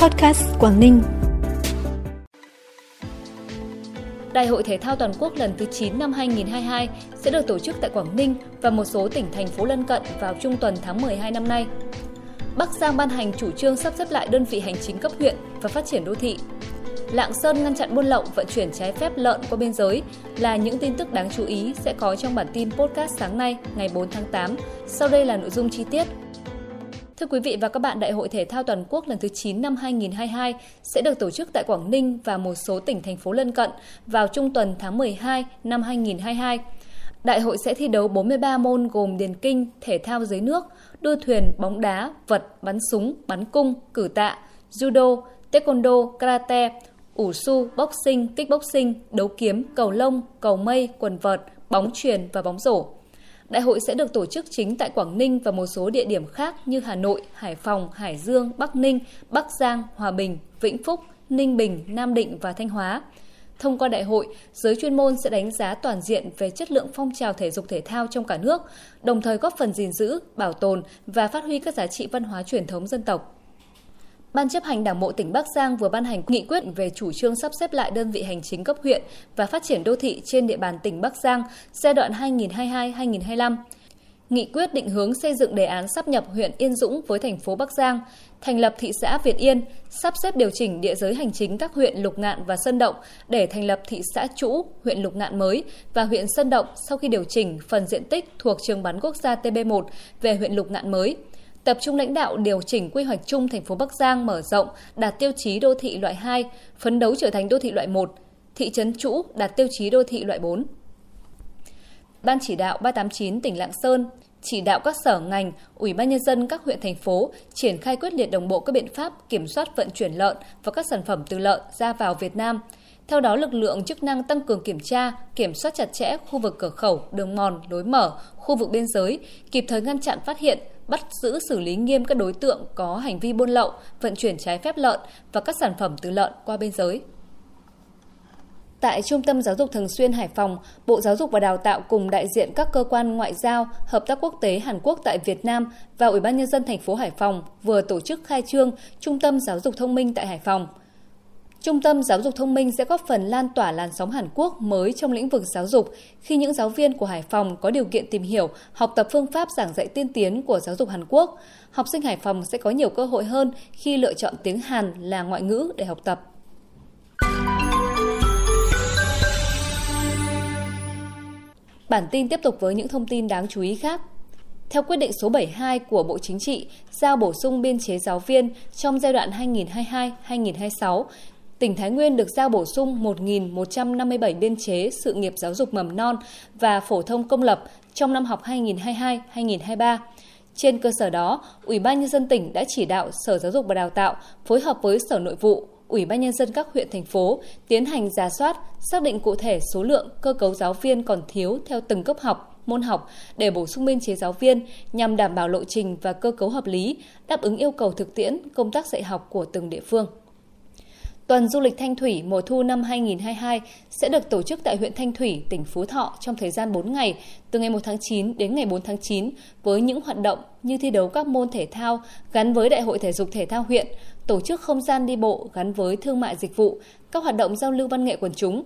Podcast Quảng Ninh. Đại hội thể thao toàn quốc lần thứ 9 năm 2022 sẽ được tổ chức tại Quảng Ninh và một số tỉnh, thành phố lân cận vào trung tuần tháng 12 năm nay. Bắc Giang ban hành chủ trương sắp xếp lại đơn vị hành chính cấp huyện và phát triển đô thị. Lạng Sơn ngăn chặn buôn lậu, vận chuyển trái phép lợn qua biên giới là những tin tức đáng chú ý sẽ có trong bản tin podcast sáng nay, ngày 4 tháng 8. Sau đây là nội dung chi tiết. Thưa quý vị và các bạn, Đại hội Thể thao Toàn quốc lần thứ 9 năm 2022 sẽ được tổ chức tại Quảng Ninh và một số tỉnh thành phố lân cận vào trung tuần tháng 12 năm 2022. Đại hội sẽ thi đấu 43 môn gồm điền kinh, thể thao dưới nước, đua thuyền, bóng đá, vật, bắn súng, bắn cung, cử tạ, judo, taekwondo, karate, ủ su, boxing, kickboxing, đấu kiếm, cầu lông, cầu mây, quần vợt, bóng truyền và bóng rổ. Đại hội sẽ được tổ chức chính tại Quảng Ninh và một số địa điểm khác như Hà Nội, Hải Phòng, Hải Dương, Bắc Ninh, Bắc Giang, Hòa Bình, Vĩnh Phúc, Ninh Bình, Nam Định và Thanh Hóa. Thông qua đại hội, giới chuyên môn sẽ đánh giá toàn diện về chất lượng phong trào thể dục thể thao trong cả nước, đồng thời góp phần gìn giữ, bảo tồn và phát huy các giá trị văn hóa truyền thống dân tộc. Ban chấp hành Đảng bộ tỉnh Bắc Giang vừa ban hành nghị quyết về chủ trương sắp xếp lại đơn vị hành chính cấp huyện và phát triển đô thị trên địa bàn tỉnh Bắc Giang giai đoạn 2022-2025. Nghị quyết định hướng xây dựng đề án sắp nhập huyện Yên Dũng với thành phố Bắc Giang, thành lập thị xã Việt Yên, sắp xếp điều chỉnh địa giới hành chính các huyện Lục Ngạn và Sơn Động để thành lập thị xã Trũ, huyện Lục Ngạn mới và huyện Sơn Động sau khi điều chỉnh phần diện tích thuộc trường bắn quốc gia TB1 về huyện Lục Ngạn mới – tập trung lãnh đạo điều chỉnh quy hoạch chung thành phố Bắc Giang mở rộng đạt tiêu chí đô thị loại 2, phấn đấu trở thành đô thị loại 1, thị trấn Trũ đạt tiêu chí đô thị loại 4. Ban chỉ đạo 389 tỉnh Lạng Sơn chỉ đạo các sở ngành, ủy ban nhân dân các huyện thành phố triển khai quyết liệt đồng bộ các biện pháp kiểm soát vận chuyển lợn và các sản phẩm từ lợn ra vào Việt Nam. Theo đó, lực lượng chức năng tăng cường kiểm tra, kiểm soát chặt chẽ khu vực cửa khẩu, đường mòn, lối mở, khu vực biên giới, kịp thời ngăn chặn phát hiện, bắt giữ xử lý nghiêm các đối tượng có hành vi buôn lậu, vận chuyển trái phép lợn và các sản phẩm từ lợn qua biên giới. Tại Trung tâm Giáo dục Thường xuyên Hải Phòng, Bộ Giáo dục và Đào tạo cùng đại diện các cơ quan ngoại giao, hợp tác quốc tế Hàn Quốc tại Việt Nam và Ủy ban nhân dân thành phố Hải Phòng vừa tổ chức khai trương Trung tâm Giáo dục thông minh tại Hải Phòng – Trung tâm Giáo dục thông minh sẽ góp phần lan tỏa làn sóng Hàn Quốc mới trong lĩnh vực giáo dục khi những giáo viên của Hải Phòng có điều kiện tìm hiểu, học tập phương pháp giảng dạy tiên tiến của giáo dục Hàn Quốc. Học sinh Hải Phòng sẽ có nhiều cơ hội hơn khi lựa chọn tiếng Hàn là ngoại ngữ để học tập. Bản tin tiếp tục với những thông tin đáng chú ý khác. Theo quyết định số 72 của Bộ Chính trị, giao bổ sung biên chế giáo viên trong giai đoạn 2022-2026, tỉnh Thái Nguyên được giao bổ sung 1.157 biên chế sự nghiệp giáo dục mầm non và phổ thông công lập trong năm học 2022-2023. Trên cơ sở đó, Ủy ban nhân dân tỉnh đã chỉ đạo Sở Giáo dục và Đào tạo phối hợp với Sở Nội vụ, Ủy ban nhân dân các huyện thành phố tiến hành giả soát, xác định cụ thể số lượng cơ cấu giáo viên còn thiếu theo từng cấp học, môn học để bổ sung biên chế giáo viên nhằm đảm bảo lộ trình và cơ cấu hợp lý, đáp ứng yêu cầu thực tiễn công tác dạy học của từng địa phương. Tuần du lịch Thanh Thủy mùa thu năm 2022 sẽ được tổ chức tại huyện Thanh Thủy, tỉnh Phú Thọ trong thời gian 4 ngày, từ ngày 1 tháng 9 đến ngày 4 tháng 9, với những hoạt động như thi đấu các môn thể thao gắn với Đại hội Thể dục Thể thao huyện, tổ chức không gian đi bộ gắn với thương mại dịch vụ, các hoạt động giao lưu văn nghệ quần chúng.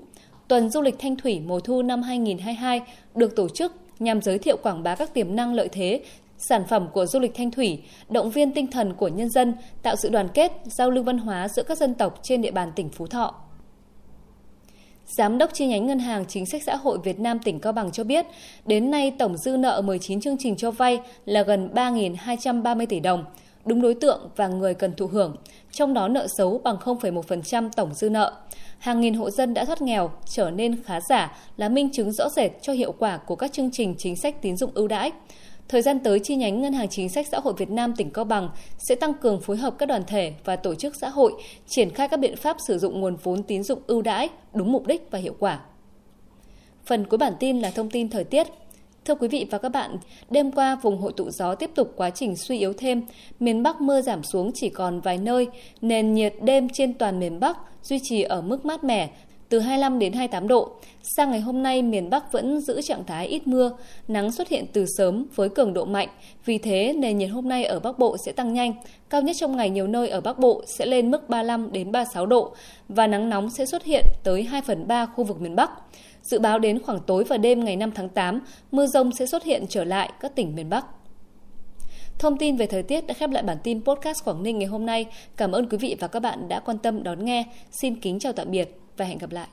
Tuần du lịch Thanh Thủy mùa thu năm 2022 được tổ chức nhằm giới thiệu quảng bá các tiềm năng lợi thế sản phẩm của du lịch Thanh Thủy, động viên tinh thần của nhân dân, tạo sự đoàn kết, giao lưu văn hóa giữa các dân tộc trên địa bàn tỉnh Phú Thọ. Giám đốc chi nhánh Ngân hàng Chính sách Xã hội Việt Nam tỉnh Cao Bằng cho biết, đến nay tổng dư nợ 19 chương trình cho vay là gần 3.230 tỷ đồng, đúng đối tượng và người cần thụ hưởng, trong đó nợ xấu bằng 0,1% tổng dư nợ. Hàng nghìn hộ dân đã thoát nghèo trở nên khá giả là minh chứng rõ rệt cho hiệu quả của các chương trình chính sách tín dụng ưu đãi. Thời gian tới, chi nhánh Ngân hàng Chính sách Xã hội Việt Nam tỉnh Cao Bằng sẽ tăng cường phối hợp các đoàn thể và tổ chức xã hội triển khai các biện pháp sử dụng nguồn vốn tín dụng ưu đãi đúng mục đích và hiệu quả. Phần cuối bản tin là thông tin thời tiết. Thưa quý vị và các bạn, đêm qua vùng hội tụ gió tiếp tục quá trình suy yếu thêm, miền Bắc mưa giảm xuống chỉ còn vài nơi, nền nhiệt đêm trên toàn miền Bắc duy trì ở mức mát mẻ từ 25 đến 28 độ. Sang ngày hôm nay, miền Bắc vẫn giữ trạng thái ít mưa, nắng xuất hiện từ sớm với cường độ mạnh. Vì thế, nền nhiệt hôm nay ở Bắc Bộ sẽ tăng nhanh. Cao nhất trong ngày nhiều nơi ở Bắc Bộ sẽ lên mức 35 đến 36 độ và nắng nóng sẽ xuất hiện tới 2 phần 3 khu vực miền Bắc. Dự báo đến khoảng tối và đêm ngày 5 tháng 8, mưa rông sẽ xuất hiện trở lại các tỉnh miền Bắc. Thông tin về thời tiết đã khép lại bản tin podcast Quảng Ninh ngày hôm nay. Cảm ơn quý vị và các bạn đã quan tâm đón nghe. Xin kính chào tạm biệt và hẹn gặp lại.